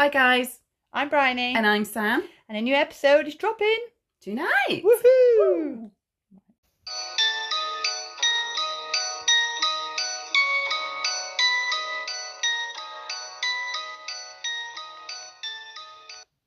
Hi guys, I'm Bryony, and I'm Sam. and a new episode is dropping. Tonight. Woohoo!